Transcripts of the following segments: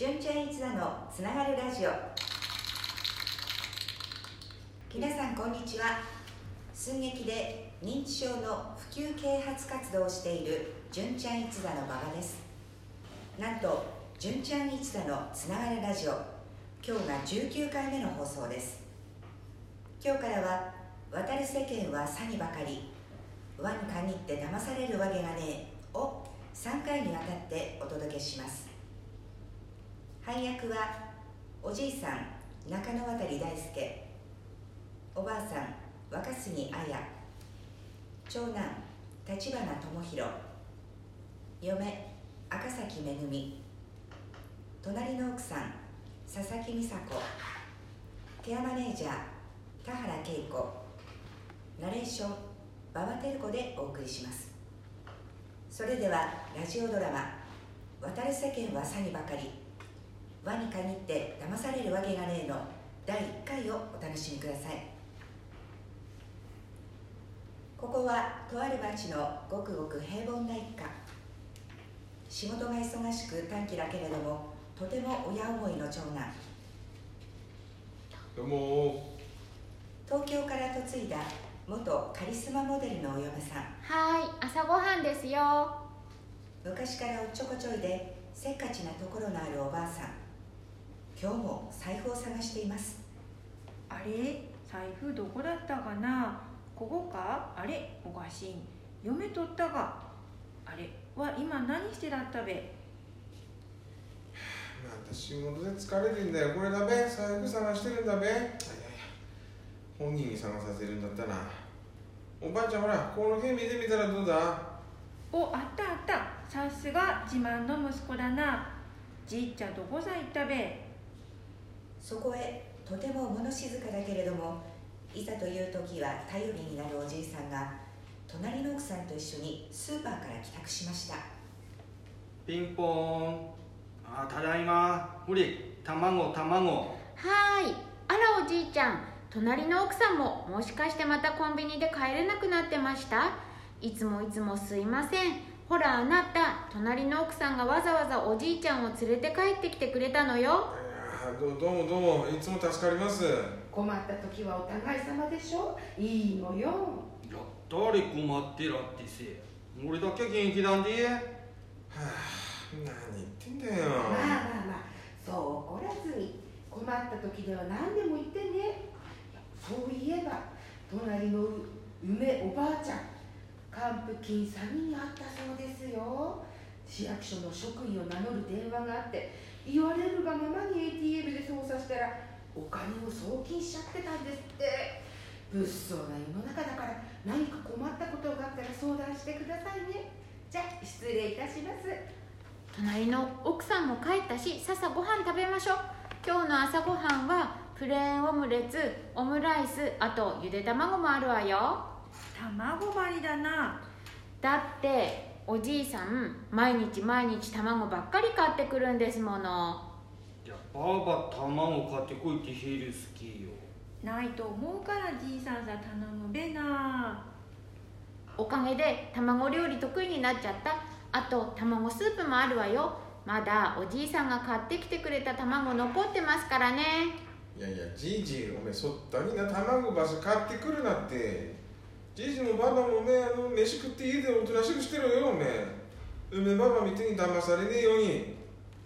純ちゃん一座のつながるラジオ。皆さんこんにちは。寸劇で認知症の普及啓発活動をしている純ちゃん一座の馬場です。なんと純ちゃん一座のつながるラジオ。今日が19回目の放送です。今日からは渡る世間は詐欺ばかり。輪に限って騙されるわけがねえを3回にわたってお届けします。配役はおじいさん中野渡大輔。おばあさん若杉彩長男立花智弘嫁赤崎めぐみ。隣の奥さん佐々木美佐子。ケアマネージャー田原恵子。ナレーション馬場照子でお送りします。それではラジオドラマ「渡る世間は詐欺ばかり」輪に限って騙されるわけがねえの。第1回をお楽しみください。ここはとある町のごくごく平凡な一家。仕事が忙しく短期だけれどもとても親思いの長男。どうも。東京から嫁いだ元カリスマモデルのお嫁さん。はーい朝ごはんですよ。昔からおっちょこちょいでせっかちなところのあるおばあさん今日も財布を探しています。あれ？財布どこだったかな？ここか？あれ？おかしい。嫁取ったがあれ？は今何してだったべ？なんだ仕事で疲れてんだよ。これだべ？財布探してるんだべ？いやいや本人に探させるんだったな。おばあちゃんほらこの辺見てみたらどうだ？おあったあった。さすが自慢の息子だな。じいちゃんどこさ行ったべ？そこへとても物静かだけれどもいざという時は頼りになるおじいさんが隣の奥さんと一緒にスーパーから帰宅しました。ピンポーン。あただいま。ほれ卵卵。はーい。あらおじいちゃん。隣の奥さんももしかしてまたコンビニで帰れなくなってました？いつもいつもすいません。ほらあなた。隣の奥さんがわざわざおじいちゃんを連れて帰ってきてくれたのよどうどうもどうも。いつも助かります。困った時はお互い様でしょ？いいのよ。いや誰困ってらってせ俺だけ元気なんではあ何言ってんだよ。まあまあまあそう怒らずに困った時では何でも言ってね。そういえば隣の梅おばあちゃん還付金詐欺にあったそうですよ市役所の職員を名乗る電話があって言われるがままに ATM で操作したらお金を送金しちゃってたんですって。物騒な世の中だから何か困ったことがあったら相談してくださいね。じゃあ失礼いたします。隣の奥さんも帰ったしさっさご飯食べましょう。今日の朝ごはんはプレーンオムレツオムライスあとゆで卵もあるわよ。卵針りだな。だっておじいさん毎日毎日卵ばっかり買ってくるんですもの。いやばあば卵買ってこいってヘル好きよ。ないと思うからじいさんさ頼むべな。おかげで卵料理得意になっちゃった。あと卵スープもあるわよ。まだおじいさんが買ってきてくれた卵残ってますからね。いやいやじいじおめえそったにな卵ばし買ってくるなってじいじもばばもおめえあの飯食って家でおとなしくしてろよおめえ。梅ばばみてに騙されねえように。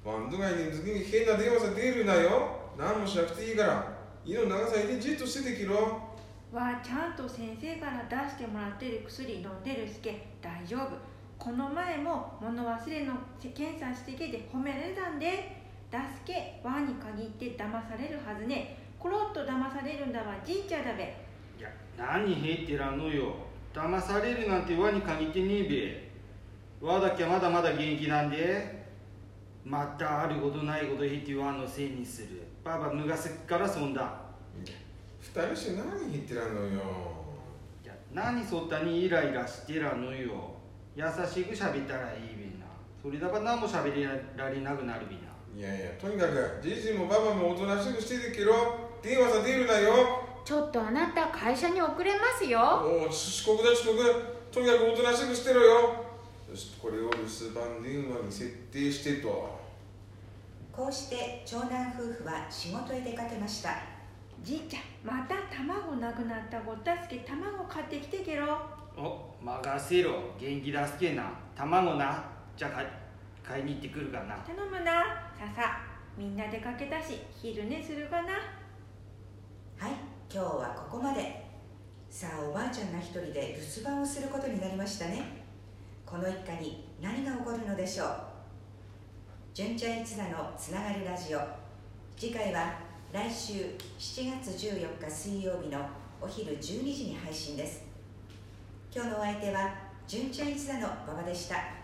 バンド街に次に変な電話さ出るなよ。何もしなくていいから。家の長さいてじっとしててきろわちゃんと先生から出してもらってる薬飲んでるすけ。大丈夫。この前も物忘れの検査してけで褒められたんで。出すけ。わに限って騙されるはずね。コロッと騙されるんだわじいちゃだべいや何へってらんのよ。騙されるなんて輪に限ってねえべ。輪だけはまだまだ元気なんで。またあることないことへって輪のせいにする。ばばむがすっからそんだ。二人して何言ってらんのよ。いや何そったにイライラしてらんのよ。優しく喋ったらいいべな。それだば何も喋られなくなるびな。いやいやとにかくじいじもばばもおとなしくしててけろ電話さ出るなよちょっとあなた会社に遅れますよ。おお遅刻だ遅刻とにかくおとなしくしてろよ。よしこれを留守番電話に設定してと。こうして長男夫婦は仕事へ出かけました。じいちゃんまた卵なくなったごったすけ卵買ってきてけろ。お任せろ。元気出すけな。卵な。じゃあ買い買いに行ってくるかな。頼むな。ささみんな出かけたし昼寝するかな。はい今日はここまで。さあおばあちゃんが一人で留守番をすることになりましたね。この一家に何が起こるのでしょう。純ちゃん一座のつながるラジオ。次回は来週7月14日水曜日のお昼12時に配信です。今日のお相手は純ちゃん一座の馬場でした。